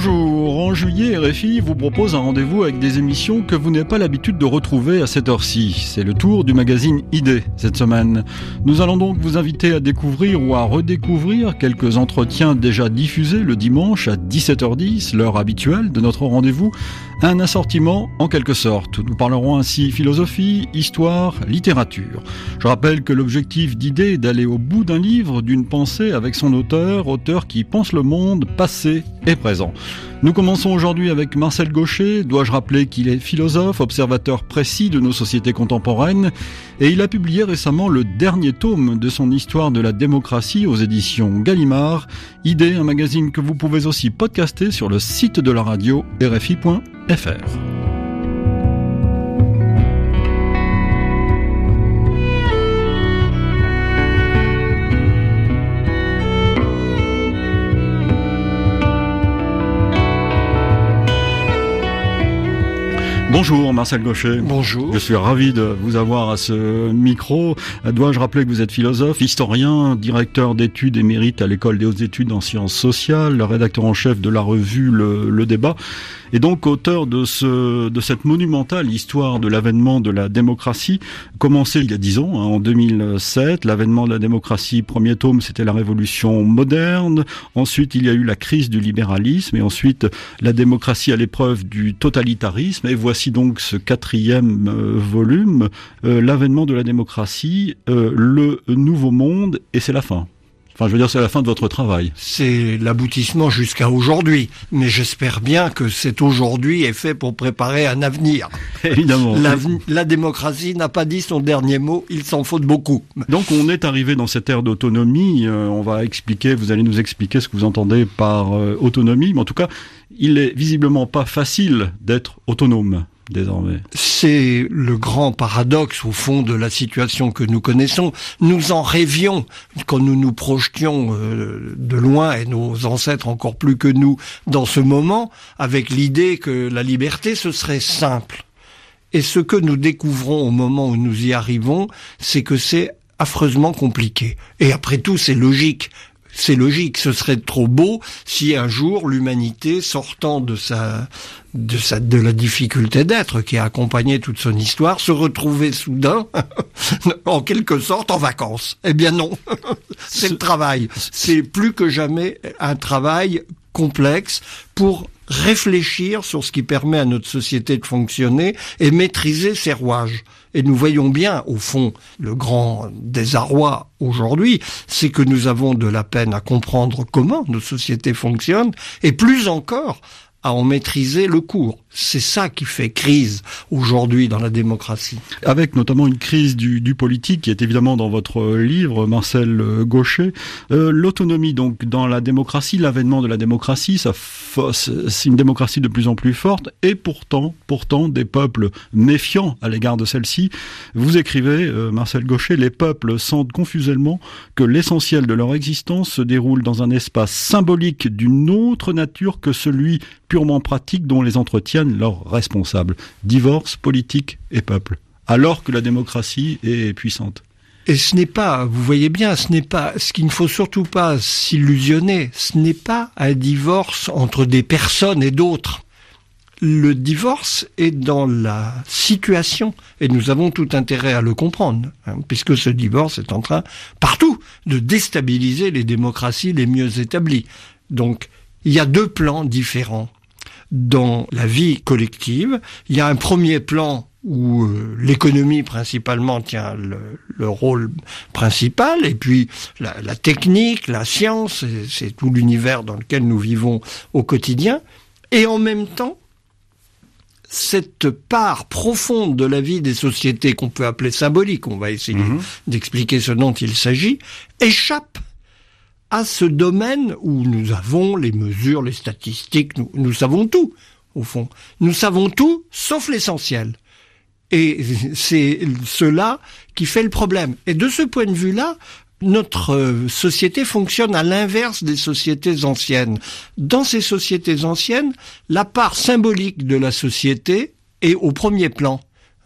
Bonjour, en juillet, RFI vous propose un rendez-vous avec des émissions que vous n'avez pas l'habitude de retrouver à cette heure-ci. C'est le tour du magazine ID cette semaine. Nous allons donc vous inviter à découvrir ou à redécouvrir quelques entretiens déjà diffusés le dimanche à 17h10, l'heure habituelle de notre rendez-vous, un assortiment en quelque sorte. Nous parlerons ainsi philosophie, histoire, littérature. Je rappelle que l'objectif d'ID est d'aller au bout d'un livre, d'une pensée avec son auteur, auteur qui pense le monde passé et présent. Nous commençons aujourd'hui avec Marcel Gaucher. Dois-je rappeler qu'il est philosophe, observateur précis de nos sociétés contemporaines et il a publié récemment le dernier tome de son histoire de la démocratie aux éditions Gallimard. Idée, un magazine que vous pouvez aussi podcaster sur le site de la radio rfi.fr. Bonjour Marcel Gaucher. Bonjour. Je suis ravi de vous avoir à ce micro. Dois-je rappeler que vous êtes philosophe, historien, directeur d'études émérite à l'école des hautes études en sciences sociales, rédacteur en chef de la revue Le, le Débat et donc auteur de, ce, de cette monumentale histoire de l'avènement de la démocratie, commencé il y a dix ans, hein, en 2007. L'avènement de la démocratie, premier tome, c'était la révolution moderne. Ensuite, il y a eu la crise du libéralisme et ensuite la démocratie à l'épreuve du totalitarisme. Et voici donc ce quatrième euh, volume, euh, l'avènement de la démocratie, euh, le nouveau monde, et c'est la fin. Enfin, je veux dire, c'est la fin de votre travail. C'est l'aboutissement jusqu'à aujourd'hui. Mais j'espère bien que cet aujourd'hui est fait pour préparer un avenir. Évidemment. La, la démocratie n'a pas dit son dernier mot, il s'en faut beaucoup. Donc on est arrivé dans cette ère d'autonomie. Euh, on va expliquer, vous allez nous expliquer ce que vous entendez par euh, autonomie. Mais en tout cas, il est visiblement pas facile d'être autonome désormais. C'est le grand paradoxe au fond de la situation que nous connaissons. Nous en rêvions quand nous nous projetions euh, de loin et nos ancêtres encore plus que nous dans ce moment avec l'idée que la liberté ce serait simple. Et ce que nous découvrons au moment où nous y arrivons, c'est que c'est affreusement compliqué. Et après tout, c'est logique c'est logique. Ce serait trop beau si un jour l'humanité, sortant de sa, de sa, de la difficulté d'être qui a accompagné toute son histoire, se retrouvait soudain, en quelque sorte, en vacances. Eh bien non. c'est le travail. C'est plus que jamais un travail complexe pour réfléchir sur ce qui permet à notre société de fonctionner et maîtriser ses rouages. Et nous voyons bien, au fond, le grand désarroi aujourd'hui, c'est que nous avons de la peine à comprendre comment nos sociétés fonctionnent, et plus encore à en maîtriser le cours. C'est ça qui fait crise aujourd'hui dans la démocratie. Avec notamment une crise du, politique qui est évidemment dans votre livre, Marcel Gaucher. Euh, L'autonomie donc dans la démocratie, l'avènement de la démocratie, c'est une démocratie de plus en plus forte et pourtant, pourtant des peuples méfiants à l'égard de celle-ci. Vous écrivez, euh, Marcel Gaucher, les peuples sentent confusément que l'essentiel de leur existence se déroule dans un espace symbolique d'une autre nature que celui purement pratique dont les entretiennent leurs responsables. Divorce, politique et peuple. Alors que la démocratie est puissante. Et ce n'est pas, vous voyez bien, ce n'est pas, ce qu'il ne faut surtout pas s'illusionner, ce n'est pas un divorce entre des personnes et d'autres. Le divorce est dans la situation, et nous avons tout intérêt à le comprendre, hein, puisque ce divorce est en train, partout, de déstabiliser les démocraties les mieux établies. Donc, il y a deux plans différents dans la vie collective. Il y a un premier plan où euh, l'économie principalement tient le, le, rôle principal, et puis la, la technique, la science, c'est tout l'univers dans lequel nous vivons au quotidien, et en même temps, cette part profonde de la vie des sociétés qu'on peut appeler symbolique, on va essayer mmh. d'expliquer ce dont il s'agit, échappe à ce domaine où nous avons les mesures, les statistiques, nous, savons tout, au fond. Nous savons tout, sauf l'essentiel. Et c'est cela qui fait le problème. Et de ce point de vue-là, notre euh, société fonctionne à l'inverse des sociétés anciennes. Dans ces sociétés anciennes, la part symbolique de la société est au premier plan.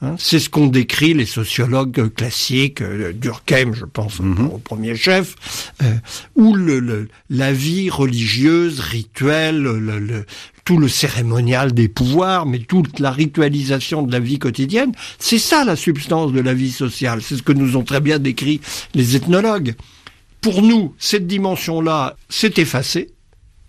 Hein, c'est ce qu'ont décrit les sociologues classiques, euh, Durkheim, je pense, mhm. au premier chef, euh, où le, la vie religieuse, rituelle, le, tout le cérémonial des pouvoirs, mais toute la ritualisation de la vie quotidienne, c'est ça la substance de la vie sociale. C'est ce que nous ont très bien décrit les ethnologues. Pour nous, cette dimension-là s'est effacée.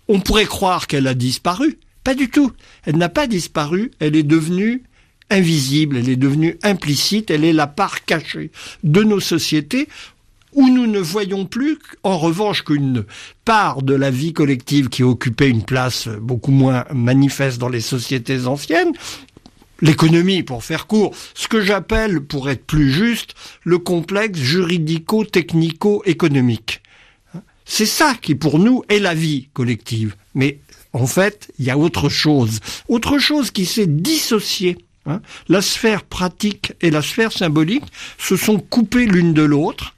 On pourrait croire qu'elle a disparu. Pas du tout. Elle n'a pas disparu. Elle est devenue invisible, elle est devenue implicite, elle est la part cachée de nos sociétés où nous ne voyons plus, en revanche, qu'une part de la vie collective qui occupait une place beaucoup moins manifeste dans les sociétés anciennes, l'économie, pour faire court, ce que j'appelle, pour être plus juste, le complexe juridico-technico-économique. C'est ça qui, pour nous, est la vie collective. Mais en fait, il y a autre chose. Autre chose qui s'est dissociée Hein. la sphère pratique et la sphère symbolique se sont coupées l'une de l'autre.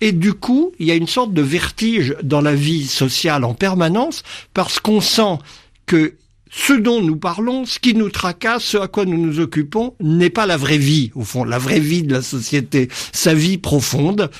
Et du coup, il y a une sorte de vertige dans la vie sociale en permanence parce qu'on sent que ce dont nous parlons, ce qui nous tracasse, ce à quoi nous nous occupons, n'est pas la vraie vie, au fond, la vraie vie de la société, sa vie profonde.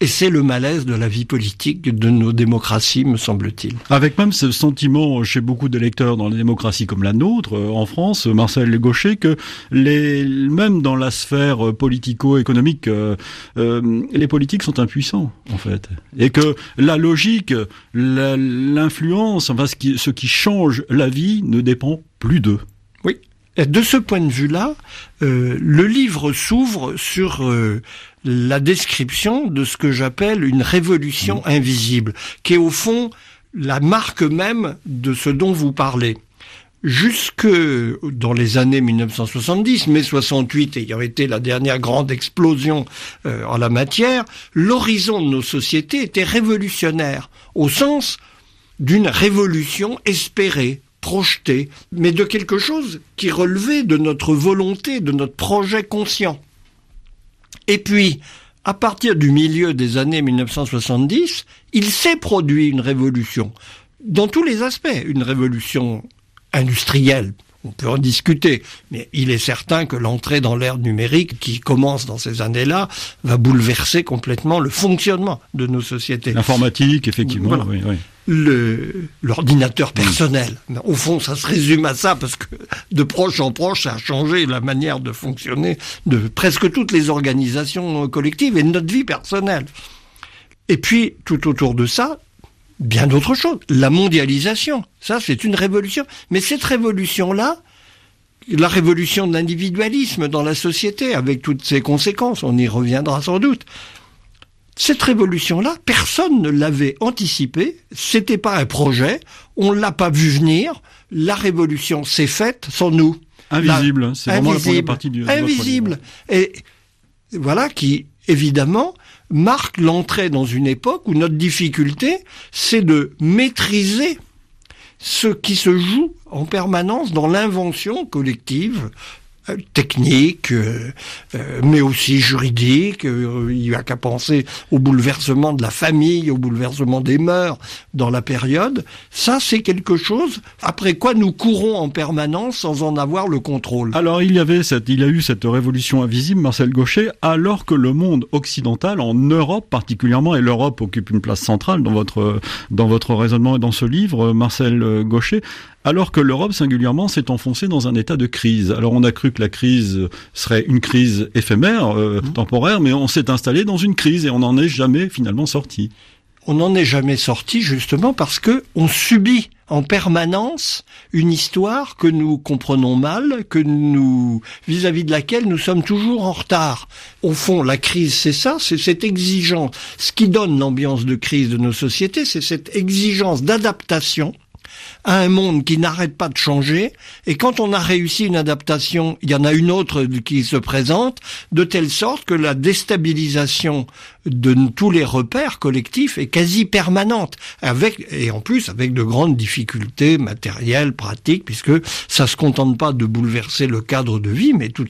Et c'est le malaise de la vie politique de nos démocraties, me semble-t-il. Avec même ce sentiment chez beaucoup d'électeurs dans les démocraties comme la nôtre, euh, en France, Marcel Gaucher, que les, même dans la sphère politico-économique, euh, euh, les politiques sont impuissants, en fait. Et que la logique, l'influence, enfin ce qui, ce qui change la vie ne dépend plus d'eux. Oui. Et de ce point de vue-là, le livre s'ouvre sur la description de ce que j'appelle une révolution mmh. invisible, qui est au fond la marque même de ce dont vous parlez. Jusque dans les années 1970, mai 68 ayant été la dernière grande explosion euh, en la matière, l'horizon de nos sociétés était révolutionnaire, au sens d'une révolution espérée, projetée, mais de quelque chose qui relevait de notre volonté, de notre projet conscient. Et puis, à partir du milieu des années 1970, il s'est produit une révolution, dans tous les aspects, une révolution industrielle. On peut en discuter, mais il est certain que l'entrée dans l'ère numérique, qui commence dans ces années-là, va bouleverser complètement le fonctionnement de nos sociétés. L'informatique, effectivement. Oui, oui le l'ordinateur personnel. Au fond, ça se résume à ça parce que de proche en proche, ça a changé la manière de fonctionner de presque toutes les organisations collectives et de notre vie personnelle. Et puis, tout autour de ça, bien d'autres choses. La mondialisation, ça c'est une révolution. Mais cette révolution-là, la révolution de l'individualisme dans la société, avec toutes ses conséquences, on y reviendra sans doute, cette révolution-là, personne ne l'avait anticipée, c'était pas un projet, on l'a pas vu venir, la révolution s'est faite sans nous. Invisible, c'est vraiment la première partie du Invisible. Et voilà qui, évidemment, marque l'entrée dans une époque où notre difficulté, c'est de maîtriser ce qui se joue en permanence dans l'invention collective technique, euh, euh, mais aussi juridique. il n'y a qu'à penser au bouleversement de la famille, au bouleversement des mœurs dans la période. Ça, c'est quelque chose après quoi nous courons en permanence sans en avoir le contrôle. Alors, il y avait cette, il a eu cette révolution invisible, Marcel Gaucher, alors que le monde occidental, en Europe particulièrement, et l'Europe occupe une place centrale dans votre, dans votre raisonnement et dans ce livre, Marcel Gaucher, alors que l'Europe singulièrement s'est enfoncée dans un état de crise. Alors on a cru que la crise serait une crise éphémère, euh, mmh. temporaire, mais on s'est installé dans une crise et on n'en est jamais finalement sorti. On n'en est jamais sorti justement parce que on subit en permanence une histoire que nous comprenons mal, que nous vis-à-vis de laquelle nous sommes toujours en retard. Au fond, la crise, c'est ça, c'est cette exigence. Ce qui donne l'ambiance de crise de nos sociétés, c'est cette exigence d'adaptation à un monde qui n'arrête pas de changer. Et quand on a réussi une adaptation, il y en a une autre qui se présente, de telle sorte que la déstabilisation de tous les repères collectifs est quasi permanente, avec et en plus avec de grandes difficultés matérielles, pratiques, puisque ça se contente pas de bouleverser le cadre de vie, mais tout,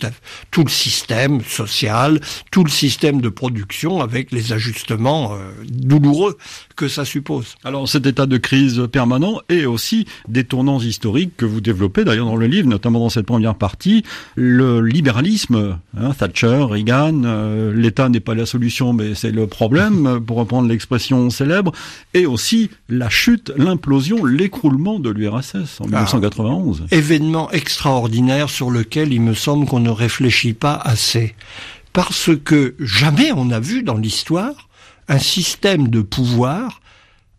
le système social, tout le système de production, avec les ajustements euh, douloureux que ça suppose. Alors cet état de crise permanent est et des tournants historiques que vous développez d'ailleurs dans le livre, notamment dans cette première partie, le libéralisme, hein, Thatcher, Reagan, euh, l'État n'est pas la solution mais c'est le problème, pour reprendre l'expression célèbre, et aussi la chute, l'implosion, l'écroulement de l'URSS en 1991. Ah, événement extraordinaire sur lequel il me semble qu'on ne réfléchit pas assez. Parce que jamais on a vu dans l'histoire un système de pouvoir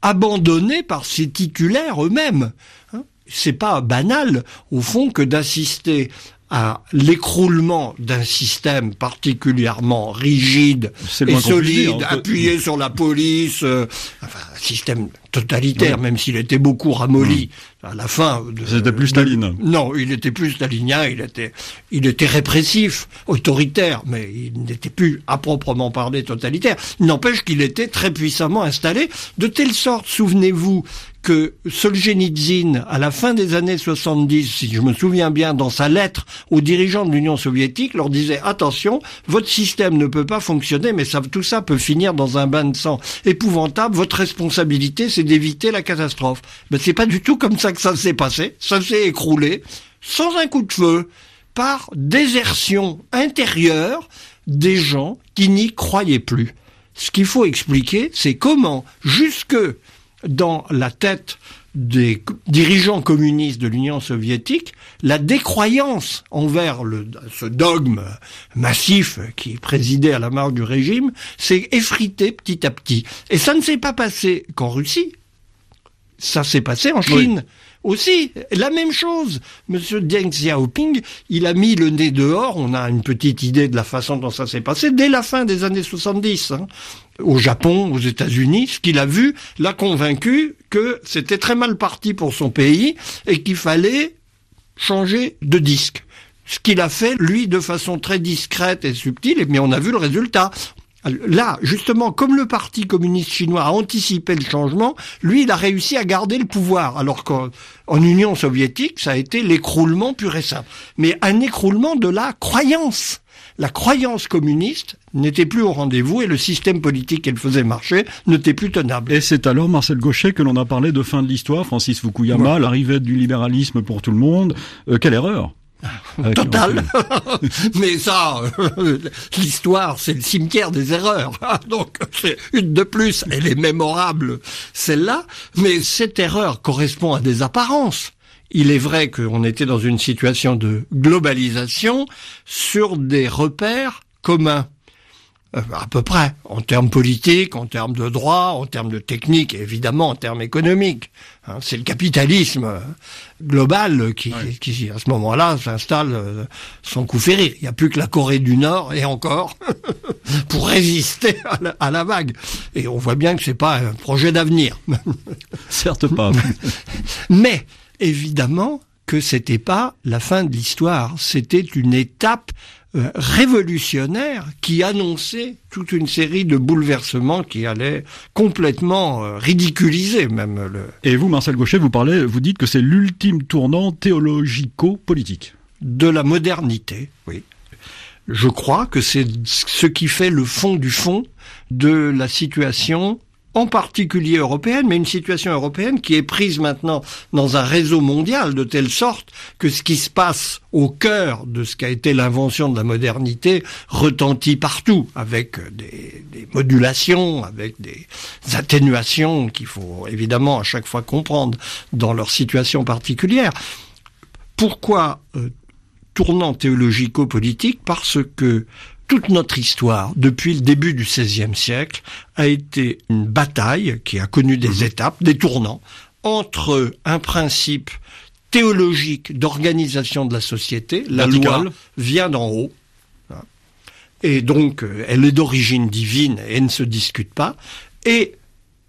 abandonné par ses titulaires eux-mêmes. Hein. C'est pas banal, au fond, que d'assister à l'écroulement d'un système particulièrement rigide et solide, appuyé sur la police, euh, enfin, un système totalitaire, même s'il était beaucoup ramolli à la fin. C'était plus Staline. non, il était plus stalinien, il était, il était répressif, autoritaire, mais il n'était plus à proprement parler totalitaire. N'empêche qu'il était très puissamment installé, de telle sorte, souvenez-vous, que Solzhenitsyn, à la fin des années 70, si je me souviens bien, dans sa lettre aux dirigeants de l'Union soviétique, leur disait attention, votre système ne peut pas fonctionner, mais tout ça peut finir dans un bain de sang épouvantable. Votre responsabilité, c'est d'éviter la catastrophe. Mais c'est pas du tout comme ça que ça s'est passé. Ça s'est écroulé sans un coup de feu, par désertion intérieure des gens qui n'y croyaient plus. Ce qu'il faut expliquer, c'est comment, jusque dans la tête des dirigeants communistes de l'Union soviétique la décroyance envers le, ce dogme massif qui présidait à la marge du régime s'est effrité petit à petit. Et ça ne s'est pas passé qu'en Russie, ça s'est passé en Chine. Aussi, la même chose. Monsieur Deng Xiaoping, il a mis le nez dehors. On a une petite idée de la façon dont ça s'est passé dès la fin des années 70. Hein. Au Japon, aux États-Unis, ce qu'il a vu l'a convaincu que c'était très mal parti pour son pays et qu'il fallait changer de disque. Ce qu'il a fait, lui, de façon très discrète et subtile, mais on a vu le résultat. Là, justement, comme le Parti communiste chinois a anticipé le changement, lui, il a réussi à garder le pouvoir, alors qu'en Union soviétique, ça a été l'écroulement pur et simple. Mais un écroulement de la croyance. La croyance communiste n'était plus au rendez-vous et le système politique qu'elle faisait marcher n'était plus tenable. Et c'est alors, Marcel Gauchet, que l'on a parlé de fin de l'histoire, Francis Fukuyama, l'arrivée du libéralisme pour tout le monde. Euh, quelle erreur Total. Mais ça, l'histoire, c'est le cimetière des erreurs. Donc, c'est une de plus. Elle est mémorable, celle-là. Mais cette erreur correspond à des apparences. Il est vrai qu'on était dans une situation de globalisation sur des repères communs. Euh, à peu près, en termes politiques, en termes de droit, en termes de technique, et évidemment en termes économiques. Hein, c'est le capitalisme global qui, qui à ce moment-là, s'installe euh, sans coup férir. Il n'y a plus que la Corée du Nord, et encore, pour résister à la, vague. Et on voit bien que c'est pas un projet d'avenir. Certes pas. Mais, évidemment, que c'était pas la fin de l'histoire, c'était une étape euh, révolutionnaire qui annonçait toute une série de bouleversements qui allaient complètement euh, ridiculiser même le. Et vous, Marcel Gauchet, vous parlez, vous dites que c'est l'ultime tournant théologico-politique. De la modernité, oui. Je crois que c'est ce qui fait le fond du fond de la situation en particulier européenne, mais une situation européenne qui est prise maintenant dans un réseau mondial de telle sorte que ce qui se passe au cœur de ce qu'a été l'invention de la modernité retentit partout, avec des, modulations, avec des atténuations qu'il faut évidemment à chaque fois comprendre dans leur situation particulière. Pourquoi euh, tournant théologico-politique? Parce que toute notre histoire, depuis le début du XVIe siècle, a été une bataille qui a connu des mhm. étapes, des tournants, entre un principe théologique d'organisation de la société, la loi vient d'en haut, hein, et donc euh, elle est d'origine divine et ne se discute pas, et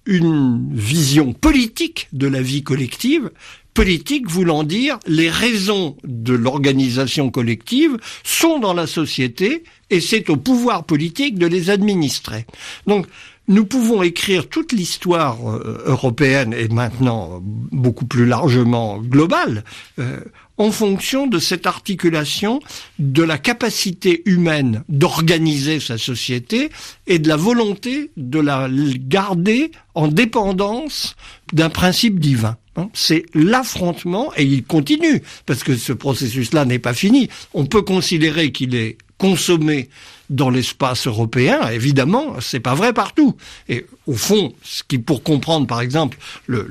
une vision politique de la vie collective politique voulant dire les raisons de l'organisation collective sont dans la société et c'est au pouvoir politique de les administrer. Donc, nous pouvons écrire toute l'histoire euh, européenne et maintenant beaucoup plus largement globale euh, en fonction de cette articulation de la capacité humaine d'organiser sa société et de la volonté de la garder en dépendance d'un principe divin. Hein, c'est l'affrontement, et il continue, parce que ce processus-là n'est pas fini. On peut considérer qu'il est consommé dans l'espace européen, évidemment, c'est pas vrai partout. Et au fond, ce qui, pour comprendre, par exemple, le,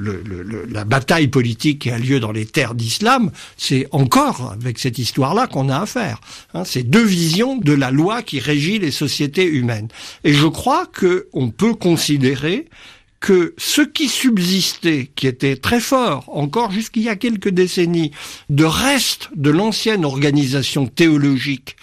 la bataille politique qui a lieu dans les terres d'islam, c'est encore avec cette histoire-là qu'on a affaire. Hein, c'est deux visions de la loi qui régit les sociétés humaines. Et je crois que on peut considérer que ce qui subsistait, qui était très fort, encore jusqu'il y a quelques décennies, de reste de l'ancienne organisation théologique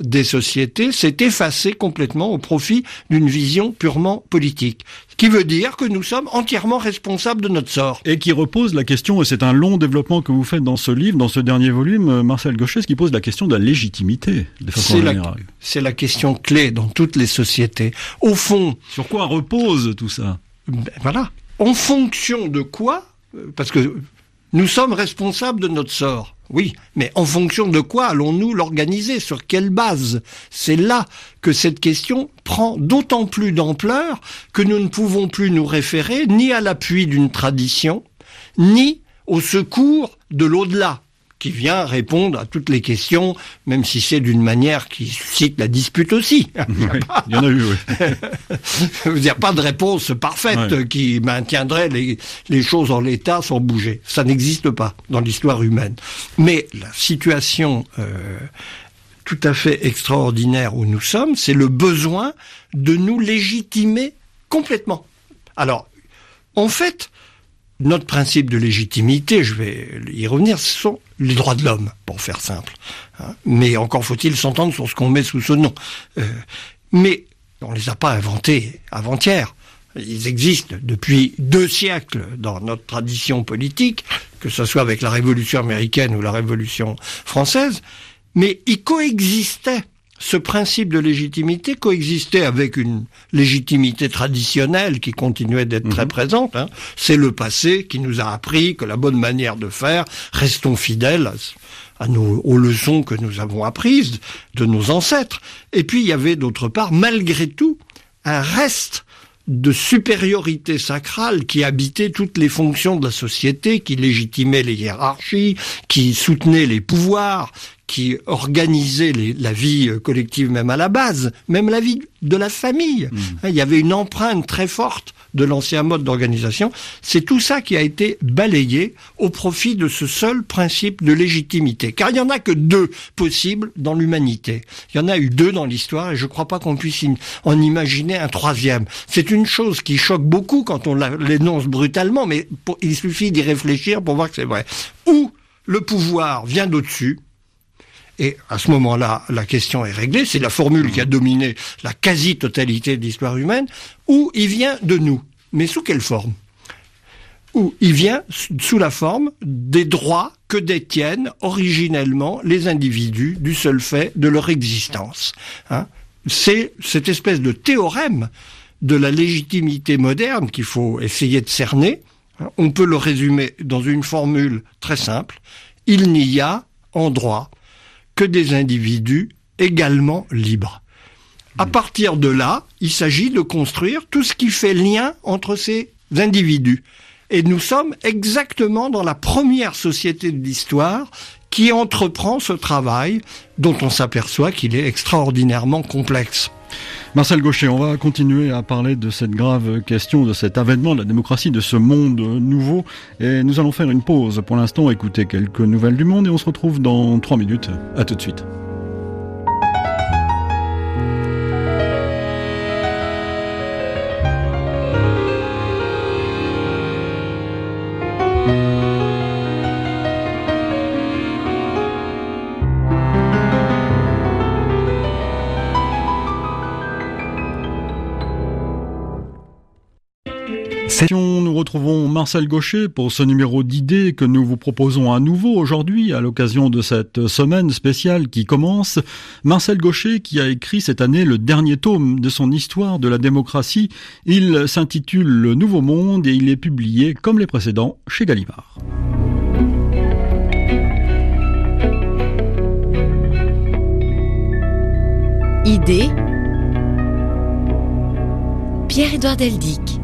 des sociétés s'est effacé complètement au profit d'une vision purement politique. Ce qui veut dire que nous sommes entièrement responsables de notre sort. Et qui repose la question, et c'est un long développement que vous faites dans ce livre, dans ce dernier volume, euh, Marcel Gauchet, qui pose la question de la légitimité, de façon générale. C'est la question clé dans toutes les sociétés. Au fond... Sur quoi repose tout ça? Voilà. En fonction de quoi euh, Parce que nous sommes responsables de notre sort. Oui, mais en fonction de quoi allons-nous l'organiser Sur quelle base? C'est là que cette question prend d'autant plus d'ampleur que nous ne pouvons plus nous référer ni à l'appui d'une tradition, ni au secours de l'au-delà qui vient répondre à toutes les questions, même si c'est d'une manière qui suscite la dispute aussi. il y en a eu, oui. Il n'y a pas de réponse parfaite qui maintiendrait les, les choses en l'état sans bouger. Ça n'existe pas dans l'histoire humaine. Mais la situation euh, tout à fait extraordinaire où nous sommes, c'est le besoin de nous légitimer complètement. Alors, en fait, notre principe de légitimité, je vais y revenir, ce sont les droits de l'homme, pour faire simple. Hein. Mais encore faut-il s'entendre sur ce qu'on met sous ce nom. Euh, mais on les a pas inventés avant-hier. Ils existent depuis deux siècles dans notre tradition politique, que ce soit avec la Révolution américaine ou la Révolution française, mais ils coexistaient ce principe de légitimité coexistait avec une légitimité traditionnelle qui continuait d'être très mhm. présente. Hein. C'est le passé qui nous a appris que la bonne manière de faire, restons fidèles à nos, aux leçons que nous avons apprises de nos ancêtres. Et puis il y avait d'autre part, malgré tout, un reste de supériorité sacrale qui habitait toutes les fonctions de la société, qui légitimait les hiérarchies, qui soutenait les pouvoirs, qui organisait la vie collective même à la base, même la vie de la famille. Mmh. Hein, il y avait une empreinte très forte de l'ancien mode d'organisation. C'est tout ça qui a été balayé au profit de ce seul principe de légitimité. Car il n'y en a que deux possibles dans l'humanité. Il y en a eu deux dans l'histoire et je ne crois pas qu'on puisse en imaginer un troisième. C'est une chose qui choque beaucoup quand on l'énonce brutalement, mais il suffit d'y réfléchir pour voir que c'est vrai. Ou le pouvoir vient d'au-dessus, et à ce moment-là, la question est réglée. C'est la formule qui a dominé la quasi-totalité de l'histoire humaine. Ou il vient de nous. Mais sous quelle forme Ou il vient sous la forme des droits que détiennent originellement les individus du seul fait de leur existence. Hein C'est cette espèce de théorème de la légitimité moderne qu'il faut essayer de cerner. Hein. On peut le résumer dans une formule très simple. Il n'y a en droit que des individus également libres. À partir de là, il s'agit de construire tout ce qui fait lien entre ces individus. Et nous sommes exactement dans la première société de l'histoire qui entreprend ce travail dont on s'aperçoit qu'il est extraordinairement complexe. Marcel Gaucher, on va continuer à parler de cette grave question, de cet avènement de la démocratie, de ce monde nouveau. Et nous allons faire une pause pour l'instant, écouter quelques nouvelles du monde et on se retrouve dans trois minutes. À tout de suite. Nous retrouvons Marcel Gaucher pour ce numéro d'idées que nous vous proposons à nouveau aujourd'hui à l'occasion de cette semaine spéciale qui commence. Marcel Gaucher qui a écrit cette année le dernier tome de son histoire de la démocratie. Il s'intitule Le Nouveau Monde et il est publié comme les précédents chez Gallimard. Idée Pierre-Édouard Deldic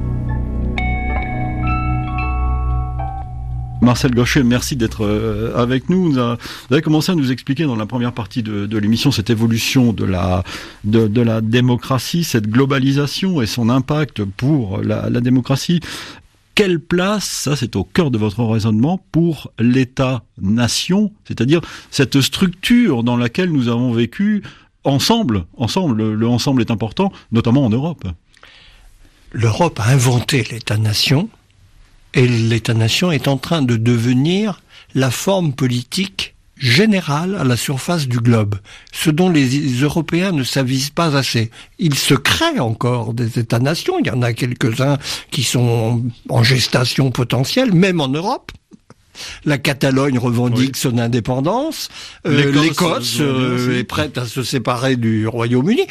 Marcel Gaucher, merci d'être euh, avec nous. Vous avez commencé à nous expliquer dans la première partie de, l'émission cette évolution de la, de, la démocratie, cette globalisation et son impact pour la, la démocratie. Quelle place, ça c'est au cœur de votre raisonnement, pour l'État-nation, c'est-à-dire cette structure dans laquelle nous avons vécu ensemble, ensemble, le ensemble est important, notamment en Europe. L'Europe a inventé l'État-nation, et l'État-nation est en train de devenir la forme politique générale à la surface du globe, ce dont les Européens ne s'avisent pas assez. Il se crée encore des États-nations, il y en a quelques-uns qui sont en gestation potentielle, même en Europe. La Catalogne revendique son indépendance. Euh, L'Écosse euh, est prête à se séparer du Royaume-Uni.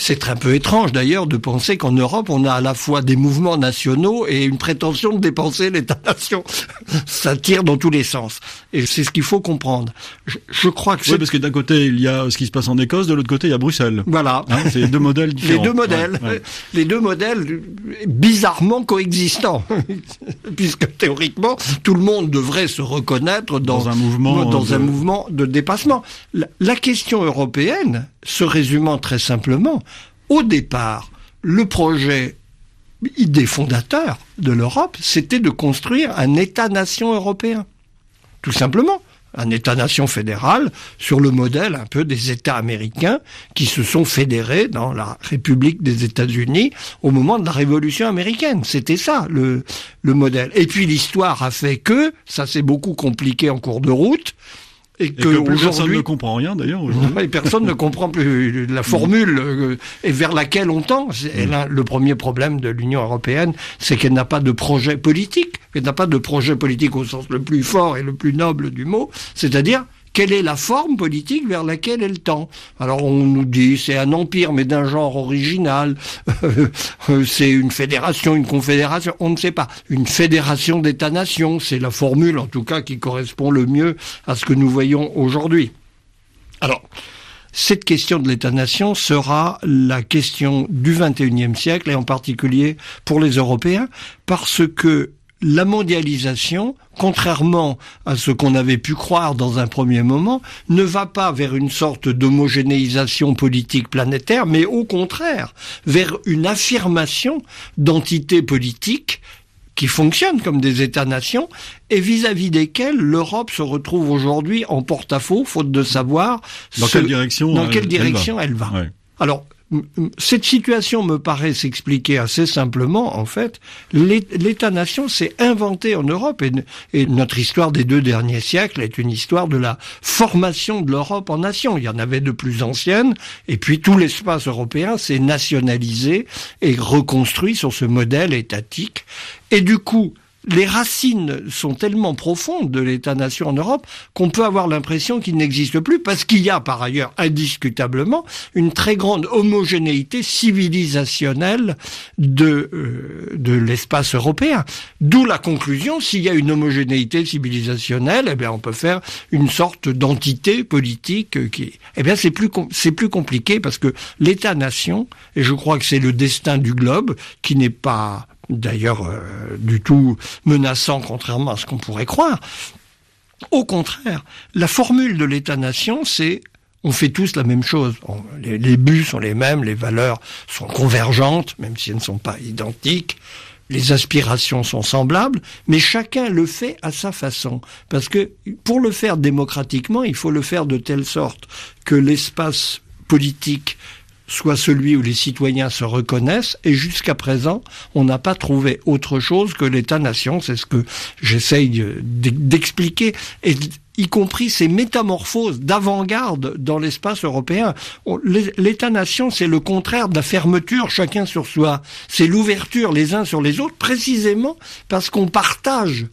C'est un peu étrange d'ailleurs de penser qu'en Europe, on a à la fois des mouvements nationaux et une prétention de dépenser l'État-nation. Ça tire dans tous les sens. Et c'est ce qu'il faut comprendre. Je, crois que Oui, parce que d'un côté, il y a ce qui se passe en Écosse, de l'autre côté, il y a Bruxelles. Voilà. Hein, c'est deux modèles différents. Les deux modèles. Les deux modèles bizarrement coexistants. Puisque théoriquement, tout le monde devrait se reconnaître dans, un mouvement, dans de... un mouvement de dépassement. la question européenne, se résumant très simplement, au départ, le projet idée fondateur de l'Europe, c'était de construire un État-nation européen. Tout simplement. Un État-nation fédéral sur le modèle un peu des États américains qui se sont fédérés dans la République des États-Unis au moment de la Révolution américaine. C'était ça le, le modèle. Et puis l'histoire a fait que, ça s'est beaucoup compliqué en cours de route, et que, personne ne comprend rien d'ailleurs. Et personne ne comprend plus la formule euh, et vers laquelle on tend. Et là, le premier problème de l'Union européenne, c'est qu'elle n'a pas de projet politique. Elle n'a pas de projet politique au sens le plus fort et le plus noble du mot, c'est-à-dire quelle est la forme politique vers laquelle elle tend Alors on nous dit c'est un empire mais d'un genre original, euh, c'est une fédération, une confédération, on ne sait pas. Une fédération d'États-nations, c'est la formule en tout cas qui correspond le mieux à ce que nous voyons aujourd'hui. Alors, cette question de l'État-nation sera la question du XXIe siècle et en particulier pour les Européens parce que la mondialisation, contrairement à ce qu'on avait pu croire dans un premier moment, ne va pas vers une sorte d'homogénéisation politique planétaire, mais au contraire, vers une affirmation d'entités politiques qui fonctionnent comme des États-nations et vis-à-vis desquels l'Europe se retrouve aujourd'hui en porte-à-faux, faute de savoir dans quelle direction, dans quelle direction elle va. Alors, cette situation me paraît s'expliquer assez simplement, en fait. L'État-nation s'est inventé en Europe et, notre histoire des deux derniers siècles est une histoire de la formation de l'Europe en nation. Il y en avait de plus anciennes et puis tout l'espace européen s'est nationalisé et reconstruit sur ce modèle étatique. Et du coup, les racines sont tellement profondes de l'État-nation en Europe qu'on peut avoir l'impression qu'il n'existe plus parce qu'il y a par ailleurs indiscutablement une très grande homogénéité civilisationnelle de, euh, de l'espace européen. D'où la conclusion, s'il y a une homogénéité civilisationnelle, eh bien on peut faire une sorte d'entité politique qui, eh bien c'est plus, c'est plus compliqué parce que l'État-nation, et je crois que c'est le destin du globe, qui n'est pas d'ailleurs euh, du tout menaçant contrairement à ce qu'on pourrait croire. Au contraire, la formule de l'État-nation, c'est on fait tous la même chose. les, les, buts sont les mêmes, les valeurs sont convergentes, même si elles ne sont pas identiques. Les aspirations sont semblables, mais chacun le fait à sa façon. Parce que pour le faire démocratiquement, il faut le faire de telle sorte que l'espace politique soit celui où les citoyens se reconnaissent, et jusqu'à présent, on n'a pas trouvé autre chose que l'État-nation, c'est ce que j'essaye d'expliquer, y compris ces métamorphoses d'avant-garde dans l'espace européen. L'État-nation, c'est le contraire de la fermeture, chacun sur soi. C'est l'ouverture les uns sur les autres, précisément parce qu'on partage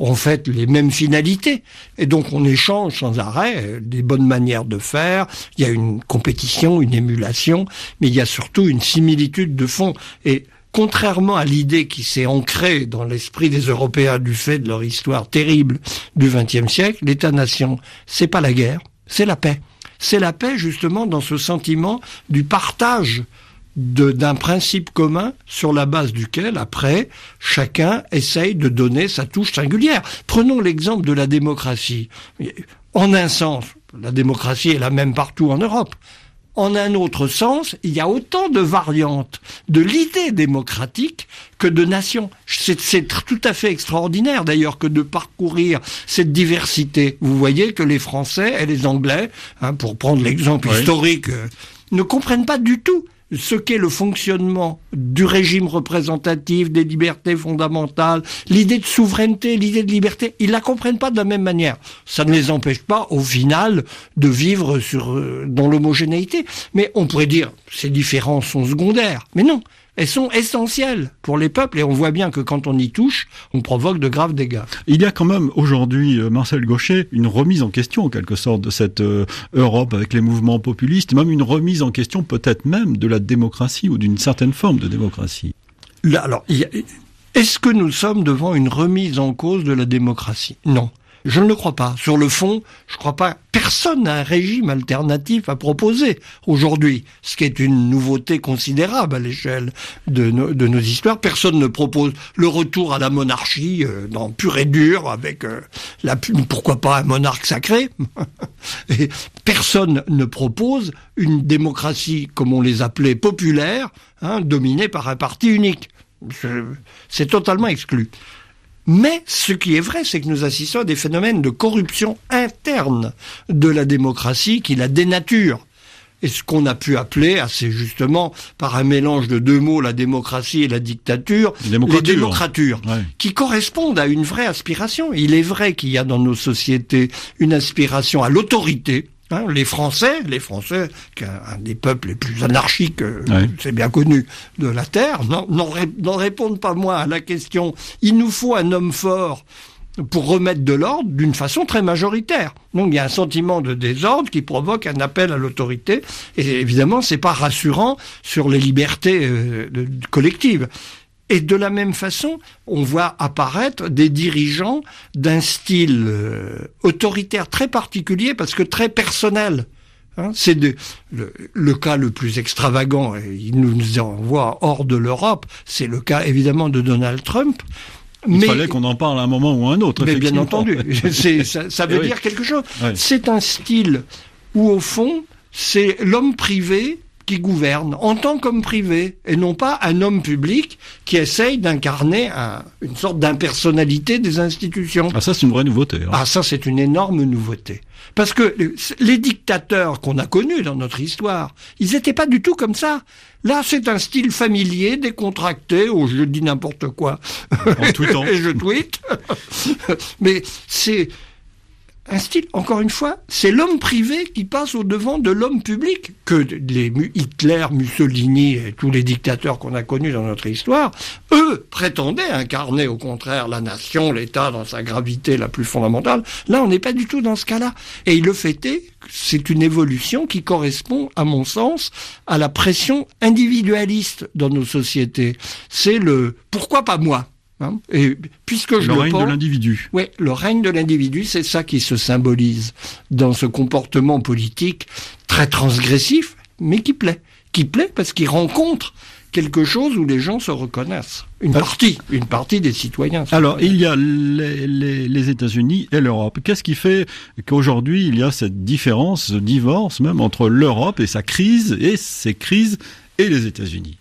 en fait les mêmes finalités. Et donc on échange sans arrêt euh, des bonnes manières de faire, il y a une compétition, une émulation, mais il y a surtout une similitude de fond. Et contrairement à l'idée qui s'est ancrée dans l'esprit des Européens du fait de leur histoire terrible du XXe siècle, l'État-nation, c'est pas la guerre, c'est la paix. C'est la paix justement dans ce sentiment du partage d'un principe commun sur la base duquel, après, chacun essaye de donner sa touche singulière. Prenons l'exemple de la démocratie. En un sens, la démocratie est la même partout en Europe. En un autre sens, il y a autant de variantes de l'idée démocratique que de nations. C'est tout à fait extraordinaire d'ailleurs que de parcourir cette diversité. Vous voyez que les Français et les Anglais, hein, pour prendre l'exemple historique, euh, ne comprennent pas du tout ce qu'est le fonctionnement du régime représentatif, des libertés fondamentales, l'idée de souveraineté, l'idée de liberté, ils la comprennent pas de la même manière. Ça ne les empêche pas, au final, de vivre sur, euh, dans l'homogénéité. Mais on pourrait dire, ces différences sont secondaires. Mais non elles sont essentielles pour les peuples et on voit bien que quand on y touche, on provoque de graves dégâts. Il y a quand même aujourd'hui, euh, Marcel Gaucher, une remise en question en quelque sorte de cette euh, Europe avec les mouvements populistes, même une remise en question peut-être même de la démocratie ou d'une certaine forme de démocratie. Là, alors, est-ce que nous sommes devant une remise en cause de la démocratie? Non. Je ne le crois pas. Sur le fond, je ne crois pas. Personne n'a un régime alternatif à proposer aujourd'hui, ce qui est une nouveauté considérable à l'échelle de, nos histoires. Personne ne propose le retour à la monarchie euh, dans pur et dur, avec euh, la pourquoi pas un monarque sacré. et personne ne propose une démocratie, comme on les appelait, populaire, hein, dominée par un parti unique. C'est totalement exclu. Mais ce qui est vrai, c'est que nous assistons à des phénomènes de corruption interne de la démocratie qui la dénature. Et ce qu'on a pu appeler assez justement par un mélange de deux mots, la démocratie et la dictature, les démocratures, qui correspondent à une vraie aspiration. Il est vrai qu'il y a dans nos sociétés une aspiration à l'autorité, Hein, les Français, les Français, qui un des peuples les plus anarchiques, euh, c'est bien connu, de la Terre, n'en répondent pas moins à la question « il nous faut un homme fort » pour remettre de l'ordre d'une façon très majoritaire. Donc il y a un sentiment de désordre qui provoque un appel à l'autorité et évidemment c'est pas rassurant sur les libertés euh, collectives. Et de la même façon, on voit apparaître des dirigeants d'un style euh, autoritaire très particulier parce que très personnel. Hein. c'est le, cas le plus extravagant, et il nous envoie hors de l'Europe, c'est le cas évidemment de Donald Trump. Il fallait qu'on en parle à un moment ou à un autre. Mais bien entendu, ça, ça, veut eh dire quelque chose. C'est un style où au fond, c'est l'homme privé qui gouverne en tant qu'homme privé et non pas un homme public qui essaye d'incarner une sorte d'impersonnalité des institutions. Ah ça c'est une vraie nouveauté. Hein. Ah ça c'est une énorme nouveauté. Parce que les dictateurs qu'on a connus dans notre histoire, ils n'étaient pas du tout comme ça. Là, c'est un style familier, décontracté, où je dis n'importe quoi. En tweetant. et je tweete. Mais c'est, un style, encore une fois, c'est l'homme privé qui passe au devant de l'homme public que les Hitler, Mussolini et tous les dictateurs qu'on a connus dans notre histoire, eux prétendaient incarner au contraire la nation, l'État dans sa gravité la plus fondamentale. Là, on n'est pas du tout dans ce cas-là. Et il le fêtait, c'est une évolution qui correspond, à mon sens, à la pression individualiste dans nos sociétés. C'est le pourquoi pas moi Hein et puisque je le règne de l'individu. Oui, le règne de l'individu, c'est ça qui se symbolise dans ce comportement politique très transgressif, mais qui plaît. Qui plaît parce qu'il rencontre quelque chose où les gens se reconnaissent. Une partie, une partie des citoyens. Alors, il y a les, les, les États-Unis et l'Europe. Qu'est-ce qui fait qu'aujourd'hui, il y a cette différence, ce divorce même entre l'Europe et sa crise, et ses crises, et les États-Unis?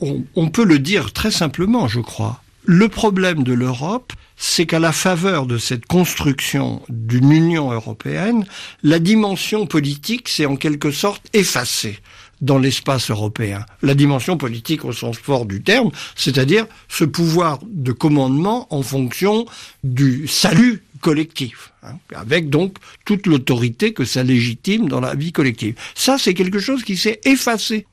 On, on peut le dire très simplement, je crois. Le problème de l'Europe, c'est qu'à la faveur de cette construction d'une Union européenne, la dimension politique s'est en quelque sorte effacée dans l'espace européen. La dimension politique au sens fort du terme, c'est-à-dire ce pouvoir de commandement en fonction du salut collectif, hein, avec donc toute l'autorité que ça légitime dans la vie collective. Ça, c'est quelque chose qui s'est effacé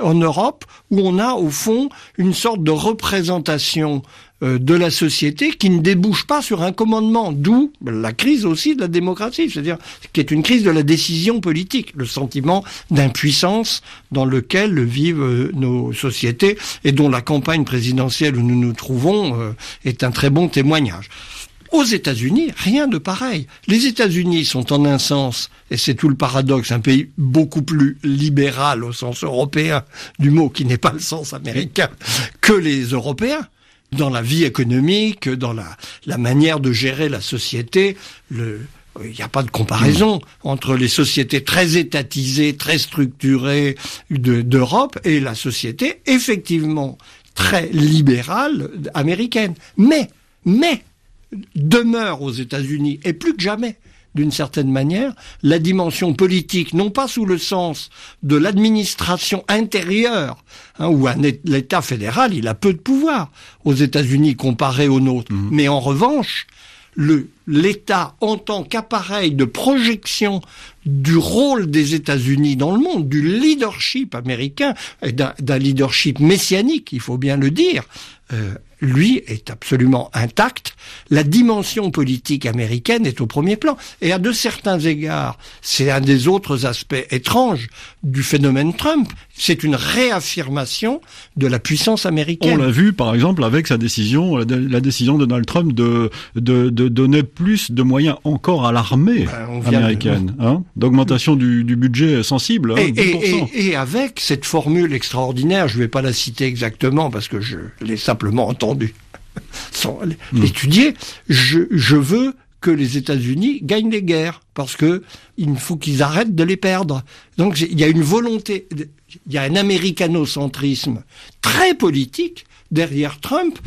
en Europe où on a au fond une sorte de représentation euh, de la société qui ne débouche pas sur un commandement, d'où la crise aussi de la démocratie, c'est-à-dire qui est une crise de la décision politique, le sentiment d'impuissance dans lequel vivent euh, nos sociétés et dont la campagne présidentielle où nous nous trouvons euh, est un très bon témoignage. Aux États-Unis, rien de pareil. Les États-Unis sont en un sens, et c'est tout le paradoxe, un pays beaucoup plus libéral au sens européen du mot, qui n'est pas le sens américain, que les Européens dans la vie économique, dans la, manière de gérer la société. Il n'y a pas de comparaison entre les sociétés très étatisées, très structurées d'Europe et la société effectivement très libérale américaine. Mais, mais, demeure aux États-Unis, et plus que jamais, d'une certaine manière, la dimension politique, non pas sous le sens de l'administration intérieure, hein, où l'État fédéral, il a peu de pouvoir aux États-Unis comparé aux nôtres, mmh. mais en revanche, le l'État en tant qu'appareil de projection du rôle des États-Unis dans le monde, du leadership américain, d'un leadership messianique, il faut bien le dire, euh, lui est absolument intact. La dimension politique américaine est au premier plan. Et à de certains égards, c'est un des autres aspects étranges du phénomène Trump. C'est une réaffirmation de la puissance américaine. On l'a vu, par exemple, avec sa décision, la décision de Donald Trump de, de, de donner plus de moyens encore à l'armée ben, américaine, hein d'augmentation du, du, budget sensible. Hein, et, et, avec cette formule extraordinaire, je ne vais pas la citer exactement parce que je l'ai simplement sans hmm. l'étudier, je, je veux que les États-Unis gagnent les guerres parce que il faut qu'ils arrêtent de les perdre. Donc il y a une volonté, il y a un américanocentrisme très politique derrière Trump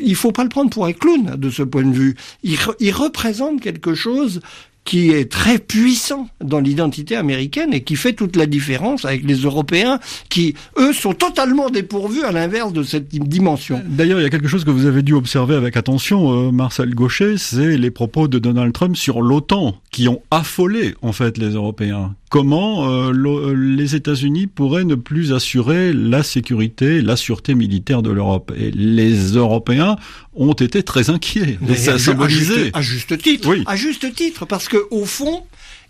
il faut pas le prendre pour un clown de ce point de vue. Il, il représente quelque chose qui est très puissant dans l'identité américaine et qui fait toute la différence avec les Européens qui, eux, sont totalement dépourvus à l'inverse de cette dimension. D'ailleurs, il y a quelque chose que vous avez dû observer avec attention, euh, Marcel Gaucher, c'est les propos de Donald Trump sur l'OTAN qui ont affolé en fait les Européens comment euh, euh, les États-Unis pourraient ne plus assurer la sécurité, la sûreté militaire de l'Europe. Et les Européens ont été très inquiets. Mais ça à, juste, à juste titre. Oui. À juste titre, parce que au fond,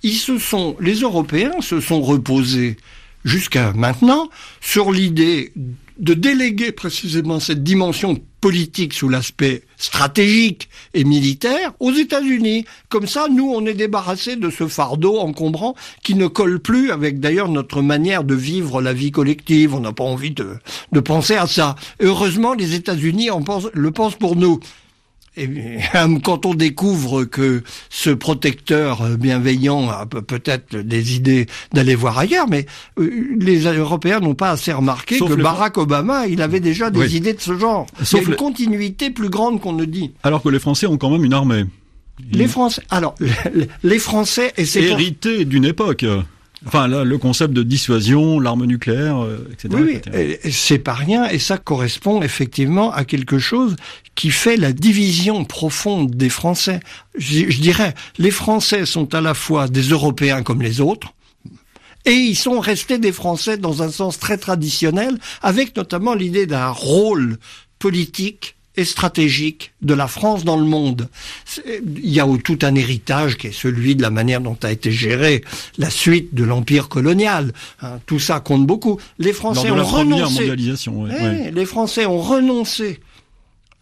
ils se sont, les Européens se sont reposés jusqu'à maintenant sur l'idée de déléguer précisément cette dimension politique sous l'aspect stratégique et militaire aux États-Unis. Comme ça, nous, on est débarrassé de ce fardeau encombrant qui ne colle plus avec d'ailleurs notre manière de vivre la vie collective. On n'a pas envie de, de penser à ça. heureusement, les États-Unis le pensent pour nous. Et quand on découvre que ce protecteur bienveillant a peut-être des idées d'aller voir ailleurs, mais euh, les Européens n'ont pas assez remarqué que Barack Obama, il avait déjà des idées de ce genre. Sauf Il y a une continuité plus grande qu'on ne dit. Alors que les Français ont quand même une armée. Les Français, alors les Français et c'est hérité d'une époque. Enfin, là, le concept de dissuasion, l'arme nucléaire, euh, etc. Oui, oui. c'est pas rien, et ça correspond effectivement à quelque chose qui fait la division profonde des Français. Je, je dirais, les Français sont à la fois des Européens comme les autres, et ils sont restés des Français dans un sens très traditionnel, avec notamment l'idée d'un rôle politique et stratégique de la France dans le monde. Il y a tout un héritage qui est celui de la manière dont a été gérée la suite de l'empire colonial. Hein, tout ça compte beaucoup. Les Français ont renoncé. Eh, les Français ont renoncé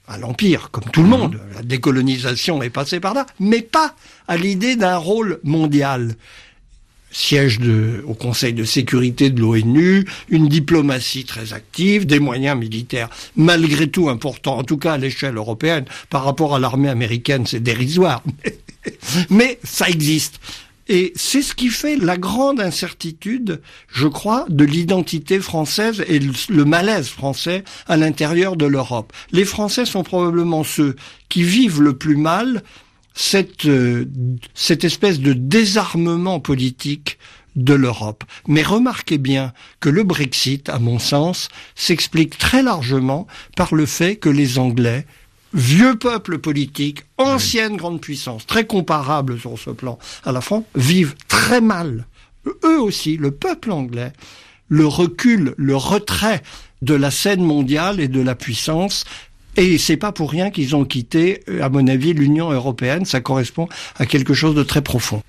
à l'empire, comme tout le mhm. monde. La décolonisation est passée par là, mais pas à l'idée d'un rôle mondial siège de, au Conseil de sécurité de l'ONU, une diplomatie très active, des moyens militaires malgré tout importants, en tout cas à l'échelle européenne, par rapport à l'armée américaine, c'est dérisoire, mais ça existe. Et c'est ce qui fait la grande incertitude, je crois, de l'identité française et le malaise français à l'intérieur de l'Europe. Les Français sont probablement ceux qui vivent le plus mal cette, euh, cette espèce de désarmement politique de l'Europe. Mais remarquez bien que le Brexit, à mon sens, s'explique très largement par le fait que les Anglais, vieux peuple politique, ancienne grande puissance, très comparable sur ce plan à la France, vivent très mal. Eux aussi, le peuple anglais, le recul, le retrait de la scène mondiale et de la puissance et c'est pas pour rien qu'ils ont quitté, euh, à mon avis, l'Union européenne. Ça correspond à quelque chose de très profond.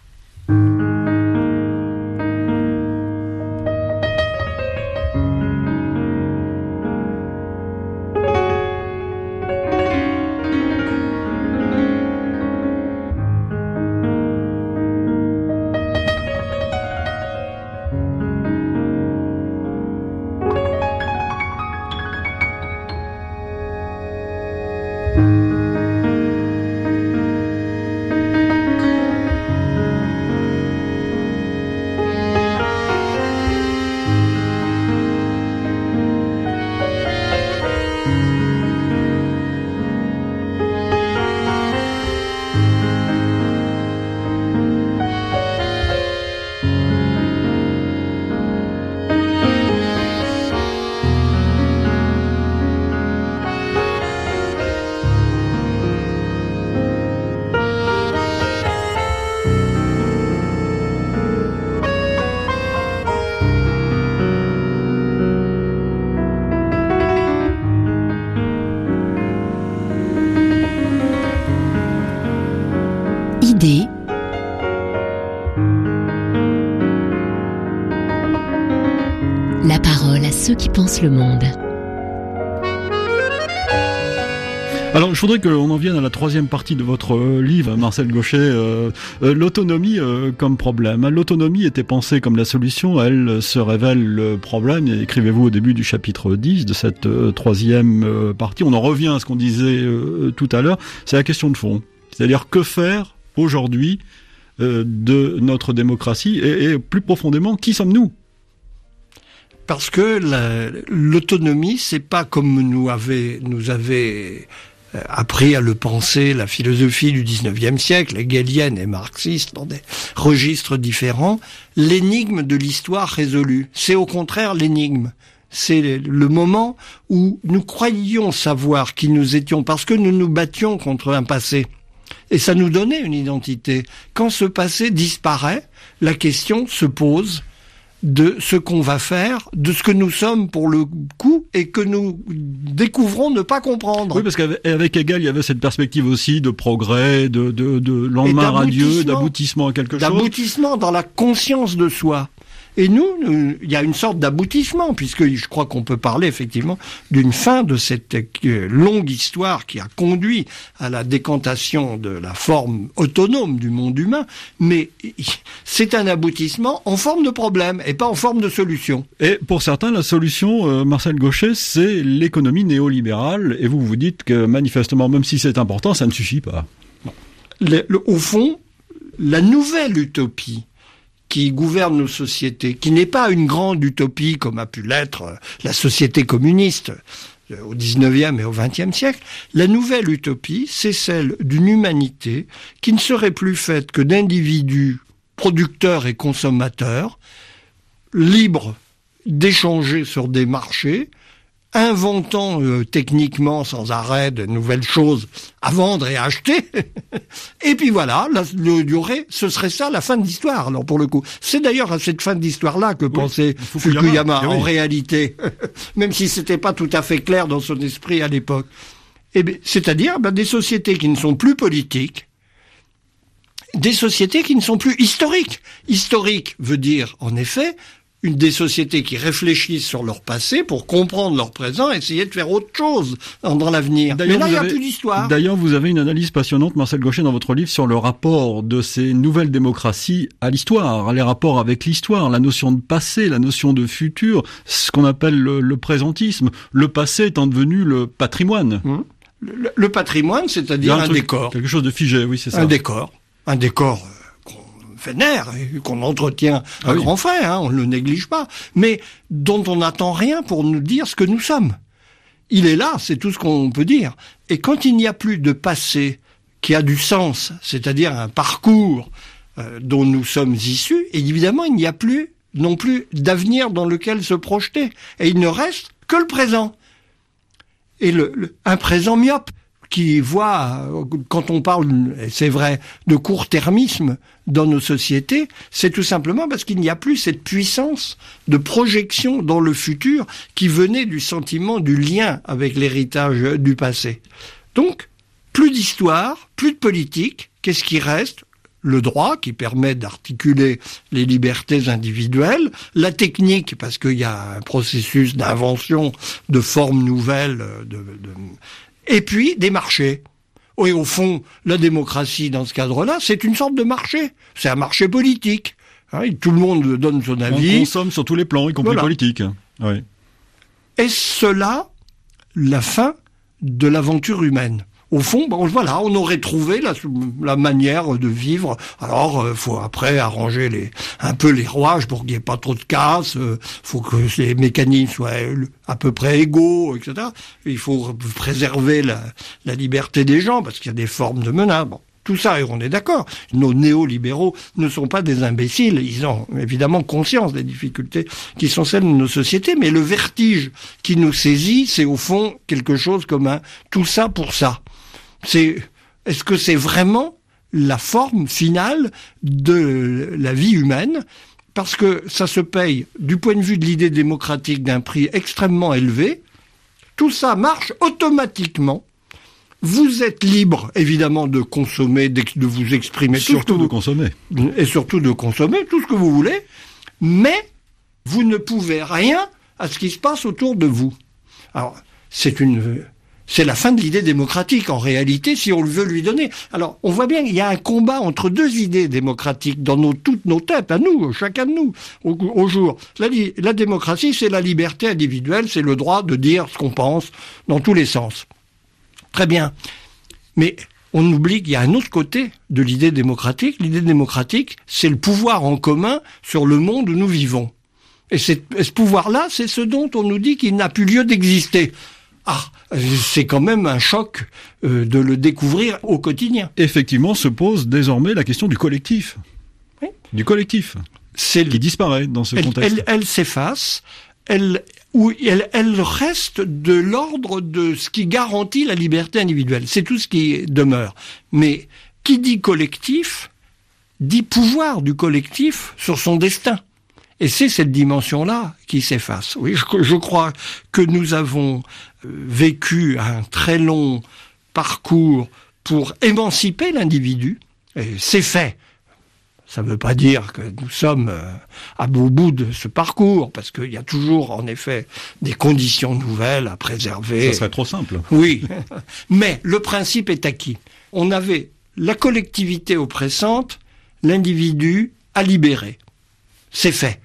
Alors, je voudrais qu'on en vienne à la troisième partie de votre euh, livre, Marcel Gaucher, euh, euh, l'autonomie comme problème. L'autonomie était pensée comme la solution, elle se révèle le problème. Écrivez-vous au début du chapitre 10 de cette troisième partie. On en revient à ce qu'on disait tout à l'heure. C'est la question de fond. C'est-à-dire que faire aujourd'hui de notre démocratie et, plus profondément, qui sommes-nous? Parce que l'autonomie, c'est pas comme nous avait, nous avait appris à le penser la philosophie du 19e siècle, hegelienne et marxiste, dans des registres différents, l'énigme de l'histoire résolue. C'est au contraire l'énigme. C'est le moment où nous croyions savoir qui nous étions parce que nous nous battions contre un passé. Et ça nous donnait une identité. Quand ce passé disparaît, la question se pose de ce qu'on va faire, de ce que nous sommes pour le coup et que nous découvrons ne pas comprendre. Oui, parce qu'avec Hegel, il y avait cette perspective aussi de progrès, de, de, de lendemain radieux, d'aboutissement à quelque chose. D'aboutissement dans la conscience de soi. Et nous, il y a une sorte d'aboutissement, puisque je crois qu'on peut parler effectivement d'une fin de cette euh, longue histoire qui a conduit à la décantation de la forme autonome du monde humain, mais c'est un aboutissement en forme de problème et pas en forme de solution. Et pour certains, la solution, euh, Marcel Gauchet, c'est l'économie néolibérale, et vous vous dites que manifestement, même si c'est important, ça ne suffit pas. au fond, la nouvelle utopie qui gouverne nos sociétés, qui n'est pas une grande utopie comme a pu l'être euh, la société communiste euh, au 19e et au 20e siècle, la nouvelle utopie, c'est celle d'une humanité qui ne serait plus faite que d'individus producteurs et consommateurs, libres d'échanger sur des marchés, inventant euh, techniquement sans arrêt de nouvelles choses à vendre et à acheter. et puis voilà, le, durée, ce serait ça la fin de l'histoire. Alors pour le coup, c'est d'ailleurs à cette fin de l'histoire-là que pensait Fukuyama, en réalité, même si c'était pas tout à fait clair dans son esprit à l'époque. Eh c'est-à-dire ben, des sociétés qui ne sont plus politiques, des sociétés qui ne sont plus historiques. Historique veut dire, en effet, une des sociétés qui réfléchissent sur leur passé pour comprendre leur présent et essayer de faire autre chose dans l'avenir. Mais là, il n'y a plus d'histoire. D'ailleurs, vous avez une analyse passionnante, Marcel Gaucher, dans votre livre sur le rapport de ces nouvelles démocraties à l'histoire, les rapports avec l'histoire, la notion de passé, la notion de futur, ce qu'on appelle le, présentisme. Le passé étant devenu le patrimoine. Hum. Le, patrimoine, c'est-à-dire un, décor. Quelque chose de figé, oui, c'est ça. Un décor. Un décor vénère et qu'on entretient à grand frais, hein, on ne le néglige pas, mais dont on n'attend rien pour nous dire ce que nous sommes. Il est là, c'est tout ce qu'on peut dire. Et quand il n'y a plus de passé qui a du sens, c'est-à-dire un parcours euh, dont nous sommes issus, évidemment, il n'y a plus non plus d'avenir dans lequel se projeter. Et il ne reste que le présent. Et le un présent myope qui voit, quand on parle, c'est vrai, de court-termisme dans nos sociétés, c'est tout simplement parce qu'il n'y a plus cette puissance de projection dans le futur qui venait du sentiment du lien avec l'héritage du passé. Donc, plus d'histoire, plus de politique, qu'est-ce qui reste? Le droit qui permet d'articuler les libertés individuelles, la technique parce qu'il y a un processus d'invention de formes nouvelles, de, de, et puis des marchés. Oui, au fond, la démocratie dans ce cadre-là, c'est une sorte de marché. C'est un marché politique. Hein, tout le monde donne son avis. On consomme sur tous les plans, y compris politique. Oui. Est-ce cela la fin de l'aventure humaine au fond, bon, voilà, on aurait trouvé la, la manière de vivre. Alors, euh, faut après arranger les, un peu les rouages pour qu'il n'y ait pas trop de casse. Euh, faut que les mécanismes soient à peu près égaux, etc. Il faut préserver la, la liberté des gens parce qu'il y a des formes de menaces. Bon, tout ça, et on est d'accord. Nos néolibéraux ne sont pas des imbéciles. Ils ont évidemment conscience des difficultés qui sont celles de nos sociétés, mais le vertige qui nous saisit, c'est au fond quelque chose comme un tout ça pour ça. C'est, est-ce que c'est vraiment la forme finale de la vie humaine? Parce que ça se paye du point de vue de l'idée démocratique d'un prix extrêmement élevé. Tout ça marche automatiquement Vous êtes libre, évidemment, de consommer, de vous exprimer. Surtout de consommer. Et surtout de consommer tout ce que vous voulez, mais vous ne pouvez rien à ce qui se passe autour de vous. Alors, c'est une, c'est la fin de l'idée démocratique, en réalité, si on le veut lui donner. Alors, on voit bien qu'il y a un combat entre deux idées démocratiques dans toutes nos têtes, à nous, chacun de nous, au, jour. La, démocratie, c'est la liberté individuelle, c'est le droit de dire ce qu'on pense dans tous les sens. Très bien. Mais on oublie qu'il y a un autre côté de l'idée démocratique. L'idée démocratique, c'est le pouvoir en commun sur le monde où nous vivons. Et, ce pouvoir-là, c'est ce dont on nous dit qu'il n'a plus lieu d'exister. Ah, c'est quand même un choc euh, de le découvrir au quotidien. Effectivement, se pose désormais la question du collectif. Oui. Du collectif. C'est qui disparaît dans ce contexte. Elle, elle s'efface. Elle, où elle, elle reste de l'ordre de ce qui garantit la liberté individuelle. C'est tout ce qui demeure. Mais qui dit collectif dit pouvoir du collectif sur son destin. Et c'est cette dimension-là qui s'efface. Oui, je, je, crois que nous avons euh, vécu un très long parcours pour émanciper l'individu. Et c'est fait. Ça ne veut pas dire que nous sommes euh, à beau bout de ce parcours, parce qu'il y a toujours, en effet, des conditions nouvelles à préserver. Ça serait trop simple. Oui. Mais le principe est acquis. On avait la collectivité oppressante, l'individu à libérer. C'est fait.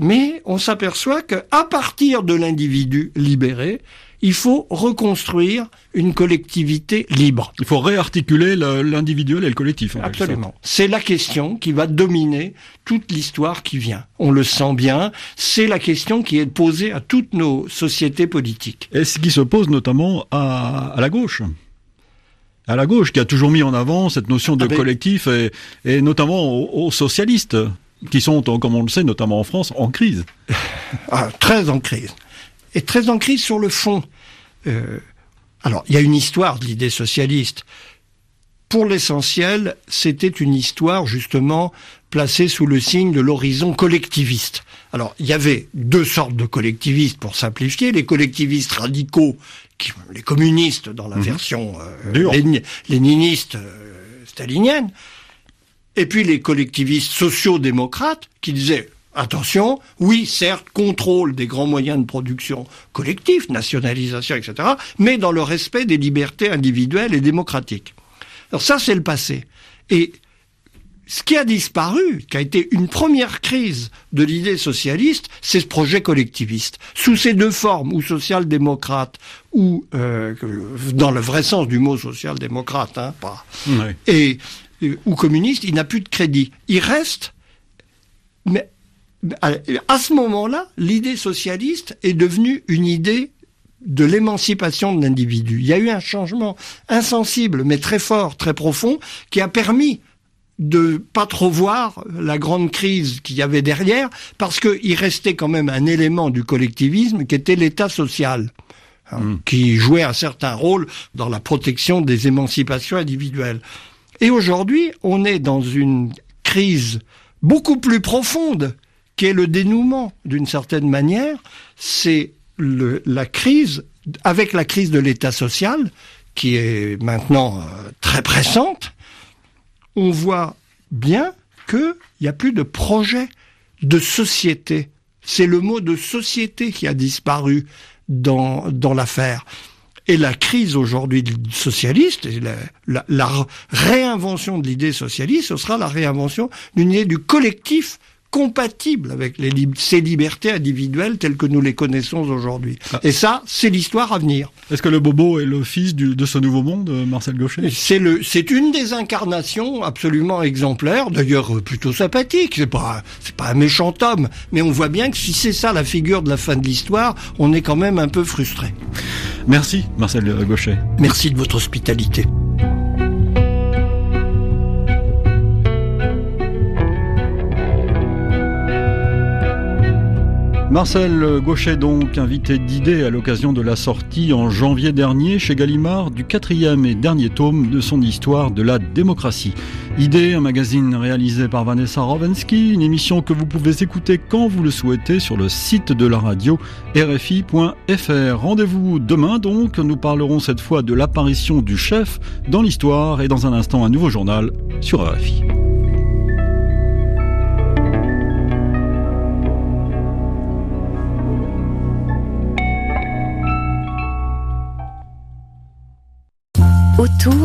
Mais on s'aperçoit qu'à partir de l'individu libéré, il faut reconstruire une collectivité libre. Il faut réarticuler l'individuel et le collectif. Absolument. C'est la question qui va dominer toute l'histoire qui vient. On le sent bien. C'est la question qui est posée à toutes nos sociétés politiques. Et ce qui se pose notamment à, la gauche à la gauche, qui a toujours mis en avant cette notion de ah ben collectif, et, notamment aux, socialistes, qui sont, comme on le sait, notamment en France, en crise. Ah, très en crise est très ancrée sur le fond. Euh, alors, il y a une histoire de l'idée socialiste. Pour l'essentiel, c'était une histoire justement placée sous le signe de l'horizon collectiviste. Alors, il y avait deux sortes de collectivistes, pour simplifier, les collectivistes radicaux, qui, les communistes dans la mhm. version euh, léniniste euh, stalinienne, et puis les collectivistes sociaux-démocrates qui disaient Attention, oui, certes, contrôle des grands moyens de production collectifs, nationalisation, etc., mais dans le respect des libertés individuelles et démocratiques. Alors ça, c'est le passé. Et ce qui a disparu, qui a été une première crise de l'idée socialiste, c'est ce projet collectiviste. Sous ces deux formes, ou social-démocrate, ou euh, dans le vrai sens du mot social-démocrate, hein, pas, et ou communiste, il n'a plus de crédit. Il reste, mais à ce moment-là, l'idée socialiste est devenue une idée de l'émancipation de l'individu. Il y a eu un changement insensible, mais très fort, très profond, qui a permis de pas trop voir la grande crise qu'il y avait derrière, parce qu'il restait quand même un élément du collectivisme qui était l'État social, hein, hmm. qui jouait un certain rôle dans la protection des émancipations individuelles. Et aujourd'hui, on est dans une crise beaucoup plus profonde qui est le dénouement d'une certaine manière, c'est la crise, avec la crise de l'État social, qui est maintenant euh, très pressante, on voit bien qu'il n'y a plus de projet de société. C'est le mot de société qui a disparu dans, dans l'affaire. Et la crise aujourd'hui socialiste, la, la réinvention de l'idée socialiste, ce sera la réinvention d'une idée du collectif compatible avec les ces libertés individuelles telles que nous les connaissons aujourd'hui. Ah. Et ça, c'est l'histoire à venir. Est-ce que le bobo est le fils de ce nouveau monde, euh, Marcel Gaucher? C'est le, c'est une des incarnations absolument exemplaires, d'ailleurs euh, plutôt sympathique. C'est pas, c'est pas un méchant homme, mais on voit bien que si c'est ça la figure de la fin de l'histoire, on est quand même un peu frustré. Merci, Marcel Gaucher. Merci de votre hospitalité. Marcel Gauchet donc, invité d'idées à l'occasion de la sortie en janvier dernier chez Gallimard du quatrième et dernier tome de son histoire de la démocratie. Idée, un magazine réalisé par Vanessa Rovensky, une émission que vous pouvez écouter quand vous le souhaitez sur le site de la radio rfi.fr. Rendez-vous demain donc, nous parlerons cette fois de l'apparition du chef dans l'histoire et dans un instant un nouveau journal sur RFI. Autour